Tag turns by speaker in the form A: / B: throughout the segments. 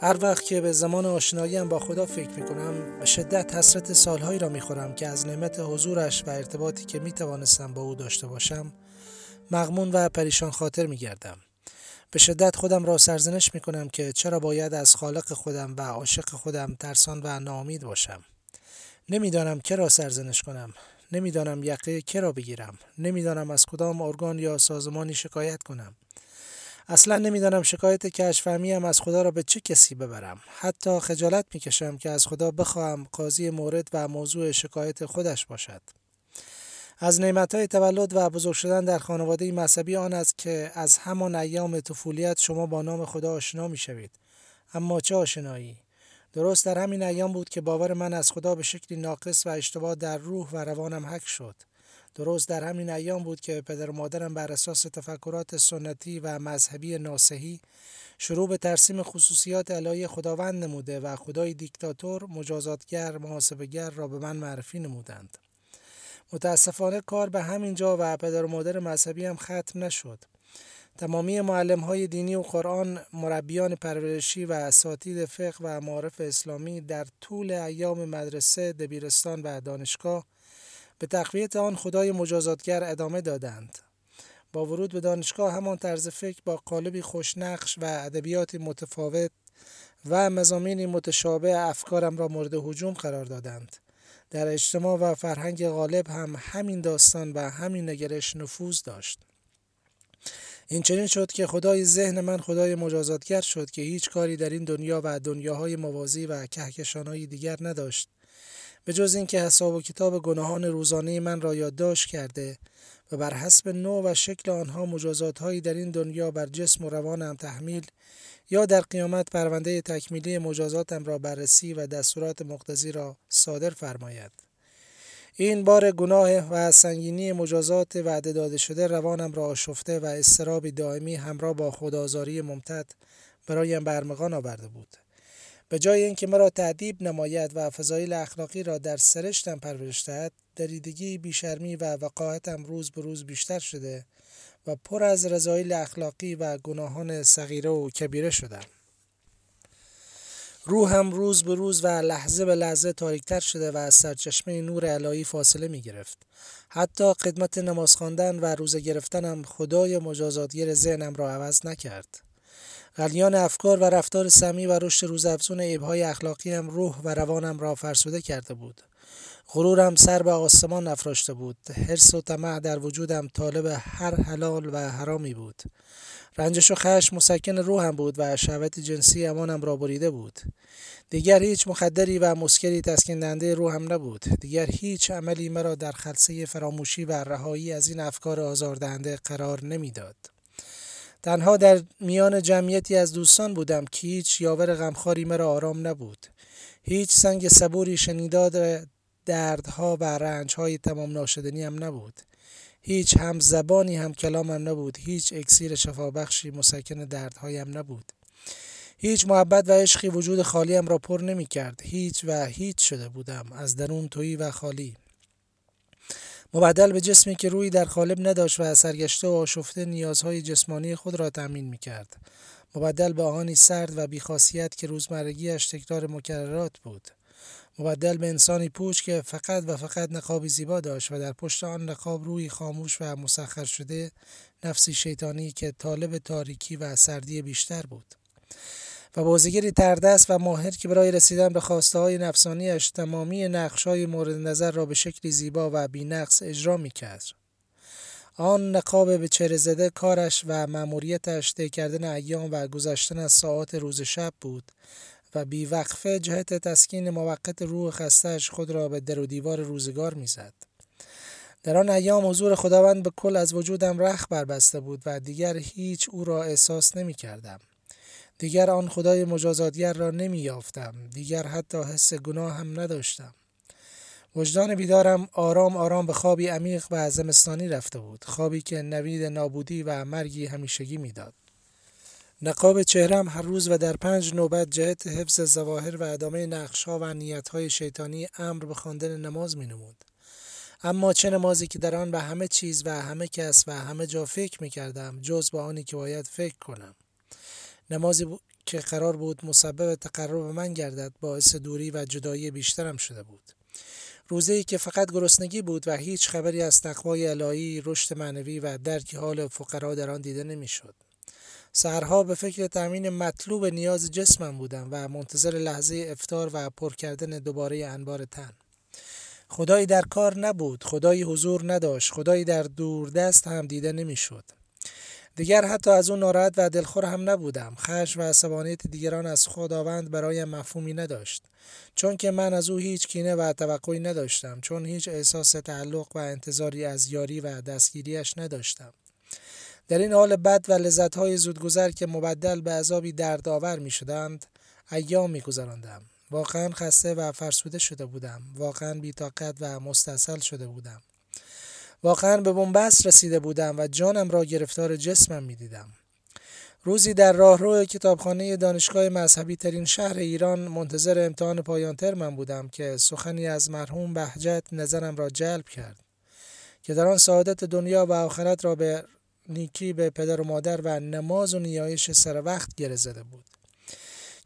A: هر وقت که به زمان آشناییم با خدا فکر می کنم به شدت حسرت سالهایی را می خورم که از نعمت حضورش و ارتباطی که می توانستم با او داشته باشم مغمون و پریشان خاطر می گردم. به شدت خودم را سرزنش می کنم که چرا باید از خالق خودم و عاشق خودم ترسان و ناامید باشم. نمی‌دانم که را سرزنش کنم. نمی‌دانم یقه که را بگیرم. نمی‌دانم از کدام ارگان یا سازمانی شکایت کنم. اصلا نمی‌دانم شکایت کشفهمی هم از خدا را به چه کسی ببرم. حتی خجالت می‌کشم که از خدا بخواهم قاضی مورد و موضوع شکایت خودش باشد. از های تولد و بزرگ شدن در خانواده مذهبی آن است که از همان ایام طفولیت شما با نام خدا آشنا می‌شوید. اما چه آشنایی؟ درست در همین ایام بود که باور من از خدا به شکلی ناقص و اشتباه در روح و روانم حک شد. درست در همین ایام بود که پدر و مادرم بر اساس تفکرات سنتی و مذهبی ناسهی شروع به ترسیم خصوصیات الهی خداوند نموده و خدای دیکتاتور، مجازاتگر، محاسبگر را به من معرفی نمودند. متاسفانه کار به همین جا و پدر و مادر مذهبی هم ختم نشد. تمامی معلم های دینی و قرآن، مربیان پرورشی و اساتید فقه و معارف اسلامی در طول ایام مدرسه، دبیرستان و دانشگاه به تقویت آن خدای مجازاتگر ادامه دادند. با ورود به دانشگاه همان طرز فکر با قالبی خوشنقش و ادبیاتی متفاوت و مزامینی متشابه افکارم را مورد هجوم قرار دادند. در اجتماع و فرهنگ غالب هم همین داستان و همین نگرش نفوذ داشت. این چنین شد که خدای ذهن من خدای مجازاتگر شد که هیچ کاری در این دنیا و دنیاهای موازی و کهکشانهای دیگر نداشت به جز اینکه حساب و کتاب گناهان روزانه من را یادداشت کرده و بر حسب نوع و شکل آنها مجازات هایی در این دنیا بر جسم و روانم تحمیل یا در قیامت پرونده تکمیلی مجازاتم را بررسی و دستورات مقتضی را صادر فرماید. این بار گناه و سنگینی مجازات وعده داده شده روانم را آشفته و استراب دائمی همراه با خدازاری ممتد برایم برمغان آورده بود. به جای اینکه مرا تعدیب نماید و فضایل اخلاقی را در سرشتم پرورش دهد دریدگی بیشرمی و وقاحتم روز به روز بیشتر شده و پر از رضایل اخلاقی و گناهان صغیره و کبیره شدم روحم روز به روز و لحظه به لحظه تاریکتر شده و از سرچشمه نور الهی فاصله می گرفت. حتی خدمت نماز خواندن و روزه گرفتنم خدای مجازاتگر ذهنم را عوض نکرد. غلیان افکار و رفتار سمی و رشد روزافزون اخلاقی هم روح و روانم را فرسوده کرده بود. غرورم سر به آسمان افراشته بود. حرس و طمع در وجودم طالب هر حلال و حرامی بود. رنجش و خشم مسکن روحم بود و شهوت جنسی امانم را بریده بود. دیگر هیچ مخدری و مسکری تسکین دهنده روحم نبود. دیگر هیچ عملی مرا در خلصه فراموشی و رهایی از این افکار آزاردهنده قرار نمی‌داد. تنها در میان جمعیتی از دوستان بودم که هیچ یاور غمخواری مرا آرام نبود. هیچ سنگ صبوری شنیداد دردها و رنجهای تمام ناشدنی هم نبود. هیچ هم زبانی هم کلامم نبود. هیچ اکسیر شفابخشی مسکن دردهایم نبود. هیچ محبت و عشقی وجود خالیم را پر نمی کرد هیچ و هیچ شده بودم. از درون تویی و خالی. مبدل به جسمی که روی در قالب نداشت و سرگشته و آشفته نیازهای جسمانی خود را تأمین می کرد. مبدل به آهانی سرد و بیخاصیت که روزمرگیش تکرار مکررات بود. مبدل به انسانی پوچ که فقط و فقط نقابی زیبا داشت و در پشت آن نقاب روی خاموش و مسخر شده نفسی شیطانی که طالب تاریکی و سردی بیشتر بود. و بازیگری تردست و ماهر که برای رسیدن به خواسته های نفسانیش تمامی نقش های مورد نظر را به شکلی زیبا و بینقص اجرا می کرد. آن نقاب به چهره زده کارش و مأموریتش طی کردن ایام و گذشتن از ساعات روز شب بود و بیوقفه جهت تسکین موقت روح خستش خود را به در و دیوار روزگار می‌زد. در آن ایام حضور خداوند به کل از وجودم رخ بربسته بود و دیگر هیچ او را احساس نمی کردم. دیگر آن خدای مجازاتگر را نمی یافتم. دیگر حتی حس گناه هم نداشتم. وجدان بیدارم آرام آرام به خوابی عمیق و زمستانی رفته بود. خوابی که نوید نابودی و مرگی همیشگی می‌داد. نقاب چهرم هر روز و در پنج نوبت جهت حفظ زواهر و ادامه نقشها و نیتهای شیطانی امر به خواندن نماز می نمود. اما چه نمازی که در آن به همه چیز و همه کس و همه جا فکر می کردم جز به آنی که باید فکر کنم. نمازی که قرار بود مسبب تقرب من گردد باعث دوری و جدایی بیشترم شده بود. روزه که فقط گرسنگی بود و هیچ خبری از تقوای الهی رشد معنوی و درک حال فقرا در آن دیده نمی‌شد. سرها به فکر تامین مطلوب نیاز جسمم بودم و منتظر لحظه افتار و پر کردن دوباره انبار تن. خدایی در کار نبود خدایی حضور نداشت خدایی در دوردست هم دیده نمی‌شد. دیگر حتی از اون ناراحت و دلخور هم نبودم. خشم و عصبانیت دیگران از خداوند برایم مفهومی نداشت. چون که من از او هیچ کینه و توقعی نداشتم چون هیچ احساس تعلق و انتظاری از یاری و دستگیریش نداشتم. در این حال بد و لذتهای زودگذر که مبدل به عذابی دردآور می شدند ایام می گذراندم. واقعا خسته و فرسوده شده بودم. واقعا بیتاقت و مستصل شده بودم. واقعا به بنبست رسیده بودم و جانم را گرفتار جسمم می دیدم. روزی در راهرو کتابخانه دانشگاه مذهبی ترین شهر ایران منتظر امتحان پایان ترمم بودم که سخنی از مرحوم بهجت نظرم را جلب کرد که در آن سعادت دنیا و آخرت را به نیکی به پدر و مادر و نماز و نیایش سر وقت گره زده بود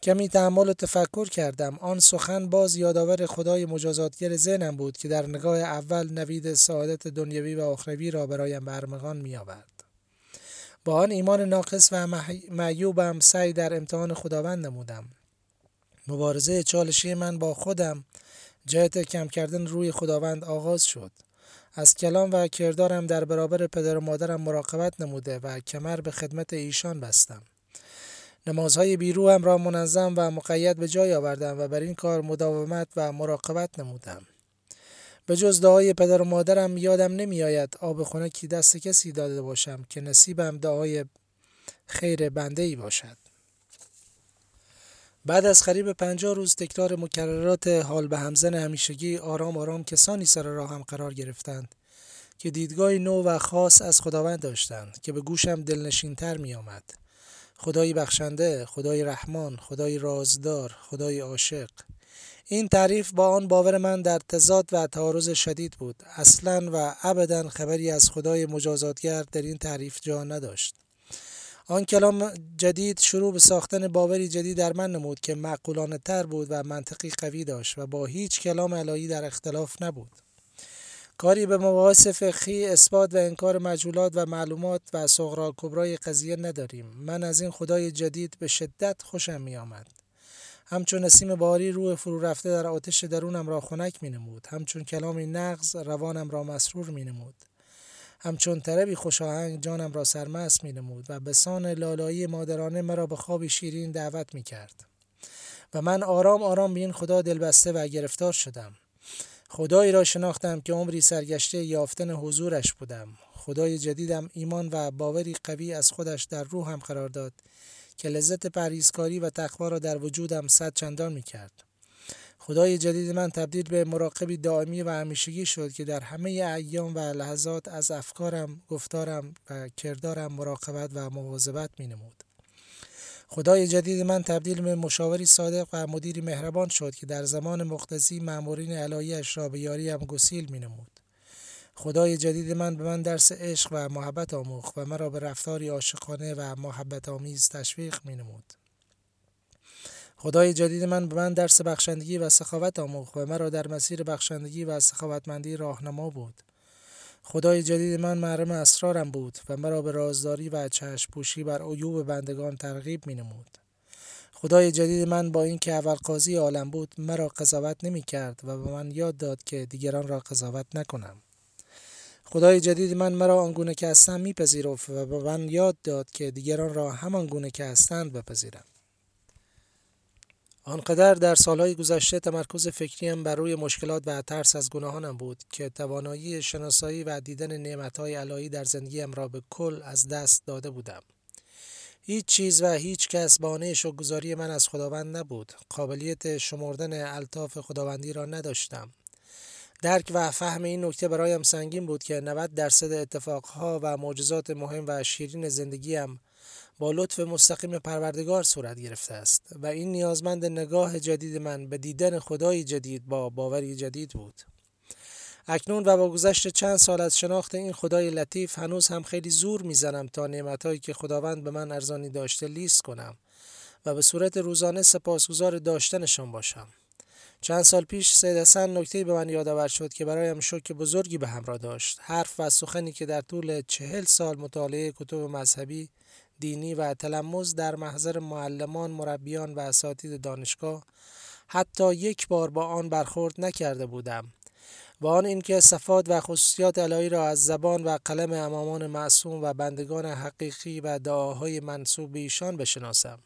A: کمی تحمل و تفکر کردم. آن سخن باز یادآور خدای مجازاتگر ذهنم بود که در نگاه اول نوید سعادت دنیوی و اخروی را برایم برمغان می آورد. با آن ایمان ناقص و معیوبم سعی در امتحان خداوند نمودم. مبارزه چالشی من با خودم جهت کم کردن روی خداوند آغاز شد. از کلام و کردارم در برابر پدر و مادرم مراقبت نموده و کمر به خدمت ایشان بستم. نمازهای بیروهم را منظم و مقید به جای آوردم و بر این کار مداومت و مراقبت نمودم به جز دعای پدر و مادرم یادم نمی آید آب خنکی دست کسی داده باشم که نصیبم دعای خیر بنده ای باشد بعد از قریب پنجاه روز تکرار مکررات حال به همزن همیشگی آرام آرام کسانی سر راه هم قرار گرفتند که دیدگاهی نو و خاص از خداوند داشتند که به گوشم دلنشینتر می آمد. خدای بخشنده، خدای رحمان، خدای رازدار، خدای عاشق. این تعریف با آن باور من در تضاد و تعارض شدید بود. اصلا و ابدا خبری از خدای مجازاتگر در این تعریف جا نداشت. آن کلام جدید شروع به ساختن باوری جدید در من نمود که معقولانه تر بود و منطقی قوی داشت و با هیچ کلام الهی در اختلاف نبود. کاری به مباحث فقهی اثبات و انکار مجهولات و معلومات و صغرا کبرای قضیه نداریم. من از این خدای جدید به شدت خوشم می آمد همچون نسیم باری روح فرو رفته در آتش درونم را خنک می نمود همچون کلامی نغز روانم را مسرور می نمود همچون طربی خوشاهنگ جانم را سرمست می نمود و به سان لالایی مادرانه مرا به خوابی شیرین دعوت می کرد و من آرام آرام به این خدا دلبسته و گرفتار شدم. خدایی را شناختم که عمری سرگشته یافتن حضورش بودم خدای جدیدم ایمان و باوری قوی از خودش در روحم قرار داد که لذت پرهیزکاری و تقوا را در وجودم صد چندان می کرد. خدای جدید من تبدیل به مراقبی دائمی و همیشگی شد که در همه ایام و لحظات از افکارم، گفتارم و کردارم مراقبت و مواظبت می نمود. خدای جدید من تبدیل به مشاوری صادق و مدیری مهربان شد که در زمان مقتضی مأمورین الهیاش را به یاریم گسیل می نمود. خدای جدید من به من درس عشق و محبت آموخت و مرا به رفتاری عاشقانه و محبت آمیز تشویق می نمود. خدای جدید من به من درس بخشندگی و سخاوت آموخت و مرا در مسیر بخشندگی و سخاوتمندی راهنما بود. خدای جدید من محرم اسرارم بود و مرا به رازداری و چشم پوشی بر عیوب بندگان ترغیب می نمود. خدای جدید من با اینکه اول قاضی عالم بود مرا قضاوت نمی کرد و به من یاد داد که دیگران را قضاوت نکنم. خدای جدید من مرا آنگونه که هستم میپذیرفت و به من یاد داد که دیگران را همان گونه که هستند بپذیرم آنقدر در سالهای گذشته تمرکز فکریم بر روی مشکلات و ترس از گناهانم بود که توانایی شناسایی و دیدن نعمتهای الهی در زندگیم را به کل از دست داده بودم. هیچ چیز و هیچ کس بانه شکرگزاری من از خداوند نبود. قابلیت شمردن الطاف خداوندی را نداشتم. درک و فهم این نکته برایم سنگین بود که 90 درصد اتفاقها و معجزات مهم و شیرین زندگیم با لطف مستقیم پروردگار صورت گرفته است و این نیازمند نگاه جدید من به دیدن خدای جدید با باوری جدید بود. اکنون و با گذشت چند سال از شناخت این خدای لطیف هنوز هم خیلی زور می‌زنم تا نعمتهایی که خداوند به من ارزانی داشته لیست کنم و به صورت روزانه سپاسگزار داشتنشان باشم. چند سال پیش سید حسن نکته به من یادآور شد که برایم شوک بزرگی به همراه داشت. حرف و سخنی که در طول چهل سال مطالعه کتب مذهبی دینی و تلمز در محضر معلمان مربیان و اساتید دانشگاه حتی یک بار با آن برخورد نکرده بودم و آن اینکه صفات و خصوصیات الهی را از زبان و قلم امامان معصوم و بندگان حقیقی و دعاهای منصوب به ایشان بشناسم.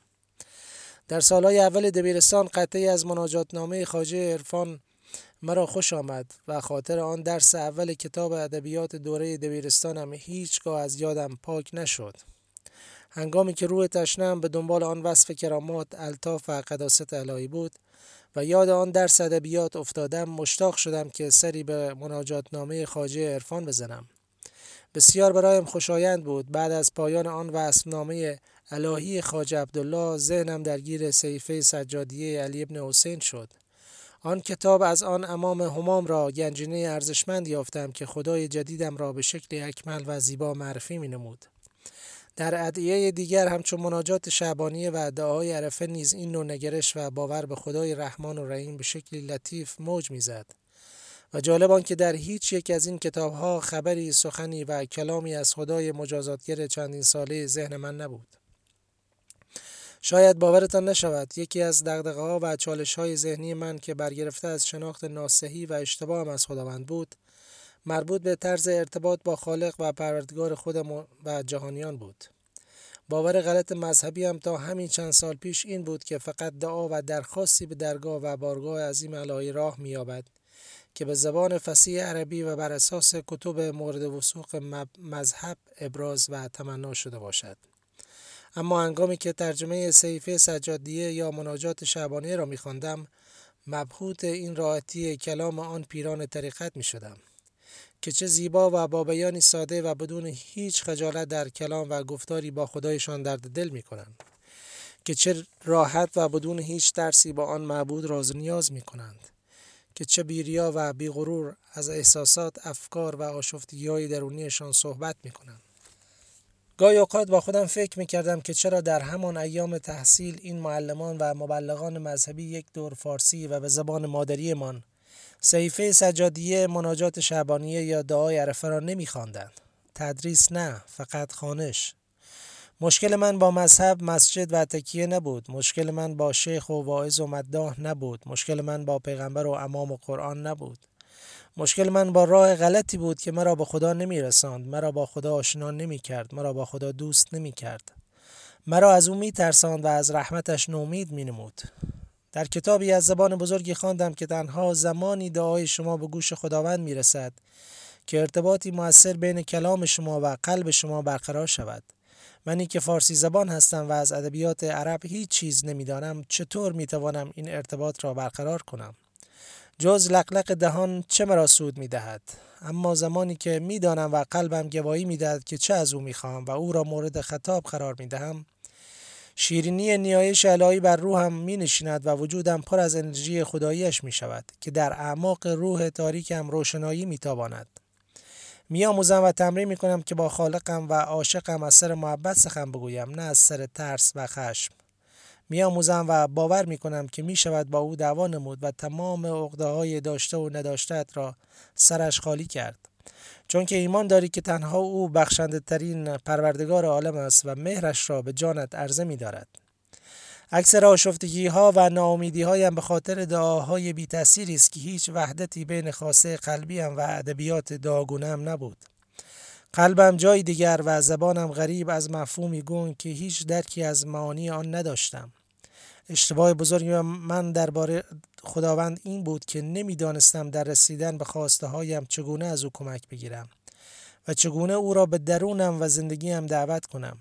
A: در سالهای اول دبیرستان قطعی از مناجات خاجه عرفان مرا خوش آمد و خاطر آن درس اول کتاب ادبیات دوره دبیرستانم هیچگاه از یادم پاک نشد. هنگامی که روح تشنم به دنبال آن وصف کرامات الطاف و قداست الهی بود و یاد آن درس ادبیات افتادم مشتاق شدم که سری به مناجات نامه خاجه عرفان بزنم. بسیار برایم خوشایند بود. بعد از پایان آن نامه الهی خاجه عبدالله ذهنم درگیر سیفه سجادیه علی ابن حسین شد. آن کتاب از آن امام همام را گنجینه ارزشمند یافتم که خدای جدیدم را به شکل اکمل و زیبا معرفی می نمود. در ادعیه دیگر همچون مناجات شعبانیه و دعای عرفه نیز این نوع نگرش و باور به خدای رحمان و رحیم به شکلی لطیف موج می‌زد و جالب آن که در هیچ یک از این کتابها خبری سخنی و کلامی از خدای مجازاتگر چندین ساله ذهن من نبود. شاید باورتان نشود یکی از دقدقه ها و چالش های ذهنی من که برگرفته از شناخت ناسحی و اشتباهم از خداوند بود مربوط به طرز ارتباط با خالق و پروردگار خودم و جهانیان بود. باور غلط مذهبی هم تا همین چند سال پیش این بود که فقط دعا و درخواستی به درگاه و بارگاه عظیم الهی راه می‌یابد که به زبان فصیح عربی و بر اساس کتب مورد وسوق مذهب ابراز و تمنا شده باشد. اما هنگامی که ترجمه سیفه سجادیه یا مناجات شعبانیه را می‌خواندم مبهوت این راحتی کلام آن پیران طریقت می شدم. که چه زیبا و با بیانی ساده و بدون هیچ خجالت در کلام و گفتاری با خدایشان درد دل می کنند. که چه راحت و بدون هیچ درسی با آن معبود راز نیاز می کنند. که چه بیریا و بیغرور از احساسات، افکار و آشفتگی های درونیشان صحبت می کنند. گاهی اوقات با خودم فکر می کردم که چرا در همان ایام تحصیل این معلمان و مبلغان مذهبی یک دور فارسی و به زبان مادریمان صحیفه سجادیه مناجات شعبانیه یا دعای عرفه را نمیخواندند. تدریس نه فقط خانش. مشکل من با مذهب مسجد و تکیه نبود. مشکل من با شیخ و واعظ و مداح نبود. مشکل من با پیغمبر و امام و قرآن نبود. مشکل من با راه غلطی بود که مرا به خدا نمی رساند مرا با خدا آشنا نمی کرد مرا با خدا دوست نمی کرد مرا از او می ترساند و از رحمتش نومید می نمود در کتابی از زبان بزرگی خواندم که تنها زمانی دعای شما به گوش خداوند می‌رسد که ارتباطی موثر بین کلام شما و قلب شما برقرار شود. منی که فارسی زبان هستم و از ادبیات عرب هیچ چیز نمی‌دانم چطور می‌توانم این ارتباط را برقرار کنم؟ جز لقلق دهان چه مرا سود می‌دهد؟ اما زمانی که می‌دانم و قلبم گواهی می‌دهد که چه از او می‌خواهم و او را مورد خطاب قرار می‌دهم شیرینی نیایش الهی بر روحم می نشیند و وجودم پر از انرژی خداییش می شود که در اعماق روح تاریکم روشنایی می تاباند. می و تمرین می کنم که با خالقم و عاشقم از سر محبت سخن بگویم نه از سر ترس و خشم. می آموزم و باور می کنم که می شود با او دعوا نمود و تمام عقده های داشته و نداشتت را سرش خالی کرد. چون که ایمان داری که تنها او بخشنده ترین پروردگار عالم است و مهرش را به جانت عرضه می دارد. اکثر آشفتگی ها و ناامیدی هایم به خاطر دعاهای بی تأثیری است که هیچ وحدتی بین خاصه قلبی و ادبیات دعاگونه نبود. قلبم جای دیگر و زبانم غریب از مفهومی گنگ که هیچ درکی از معانی آن نداشتم. اشتباه بزرگی من درباره خداوند این بود که نمی‌دانستم در رسیدن به خواسته هایم چگونه از او کمک بگیرم و چگونه او را به درونم و زندگیم دعوت کنم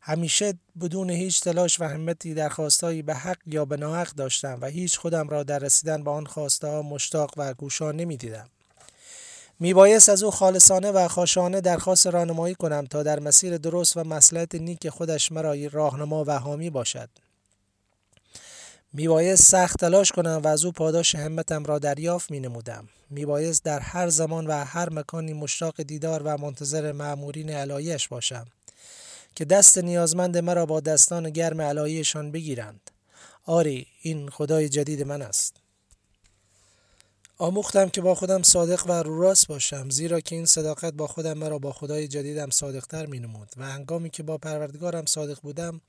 A: همیشه بدون هیچ تلاش و همتی در خواستهایی به حق یا به ناحق داشتم و هیچ خودم را در رسیدن به آن خواسته ها مشتاق و گوشا نمی دیدم. می بایست از او خالصانه و خاشانه درخواست راهنمایی کنم تا در مسیر درست و مسلحت نیک خودش مرا راهنما و حامی باشد. میبایست سخت تلاش کنم و از او پاداش همتم را دریافت می نمودم. میبایست در هر زمان و هر مکانی مشتاق دیدار و منتظر معمورین علایش باشم که دست نیازمند مرا با دستان گرم علایشان بگیرند آری این خدای جدید من است آموختم که با خودم صادق و رو راست باشم زیرا که این صداقت با خودم مرا با خدای جدیدم صادقتر می نمود و هنگامی که با پروردگارم صادق بودم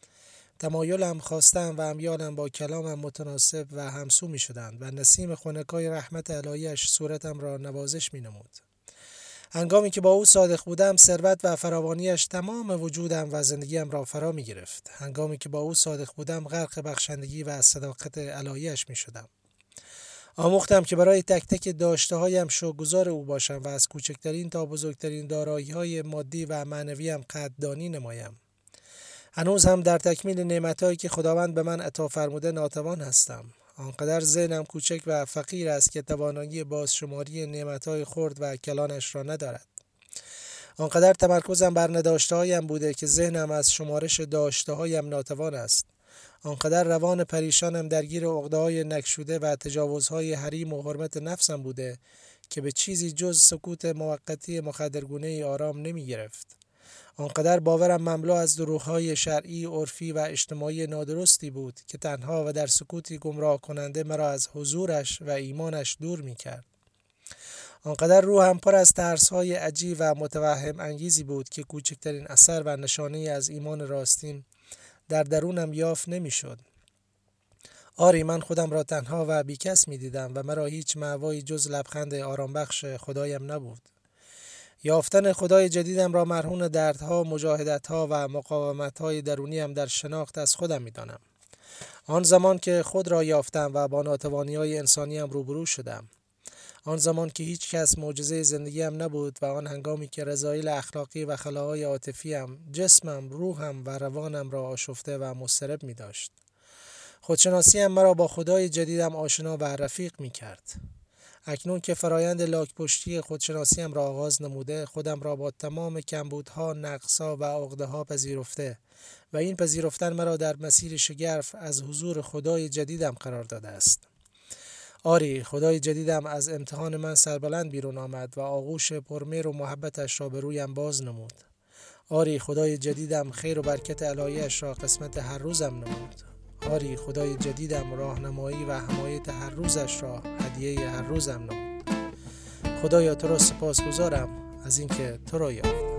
A: تمایلم خواستم و امیالم با کلامم متناسب و همسو می شدند و نسیم خونکای رحمت الهیش صورتم را نوازش می نمود. هنگامی که با او صادق بودم ثروت و فراوانیش تمام وجودم و زندگیم را فرا می گرفت. هنگامی که با او صادق بودم غرق بخشندگی و صداقت الهیش می شدم. آموختم که برای تک تک داشته هایم شوگذار او باشم و از کوچکترین تا بزرگترین دارایی های مادی و معنویم قدردانی نمایم. هنوز هم در تکمیل نعمتهایی که خداوند به من عطا فرموده ناتوان هستم. آنقدر ذهنم کوچک و فقیر است که توانایی بازشماری نعمتهای خرد و کلانش را ندارد. آنقدر تمرکزم بر نداشته هایم بوده که ذهنم از شمارش داشته هایم ناتوان است. آنقدر روان پریشانم درگیر های نکشوده و تجاوزهای حریم و حرمت نفسم بوده که به چیزی جز سکوت موقتی مخدرگونه آرام نمی گرفت. آنقدر باورم مملو از دروغهای شرعی، عرفی و اجتماعی نادرستی بود که تنها و در سکوتی گمراه کننده مرا از حضورش و ایمانش دور می کرد. آنقدر روحم پر از ترسهای عجیب و متوهم انگیزی بود که کوچکترین اثر و نشانه از ایمان راستین در درونم یافت نمی‌شد. آری من خودم را تنها و بیکس می دیدم و مرا هیچ معوایی جز لبخند آرامبخش خدایم نبود. یافتن خدای جدیدم را مرهون دردها، مجاهدتها و مقاومتهای درونیم در شناخت از خودم می دانم. آن زمان که خود را یافتم و با ناتوانی های انسانیم روبرو شدم. آن زمان که هیچ کس معجزه زندگیم نبود و آن هنگامی که رضایل اخلاقی و خلاهای عاطفیم جسمم روحم و روانم را آشفته و مسترب می داشت. خودشناسیم مرا با خدای جدیدم آشنا و رفیق می کرد. اکنون که فرایند لاک پشتی خودشناسیم را آغاز نموده خودم را با تمام کمبودها، نقصا و عقده ها پذیرفته و این پذیرفتن مرا در مسیر شگرف از حضور خدای جدیدم قرار داده است. آری خدای جدیدم از امتحان من سربلند بیرون آمد و آغوش پرمیر و محبتش را به رویم باز نمود. آری خدای جدیدم خیر و برکت علایش را قسمت هر روزم نمود. آری خدای جدیدم راهنمایی و حمایت هر روزش را هدیه هر روزم نمود. خدایا تو را سپاس گذارم از اینکه تو را یافت.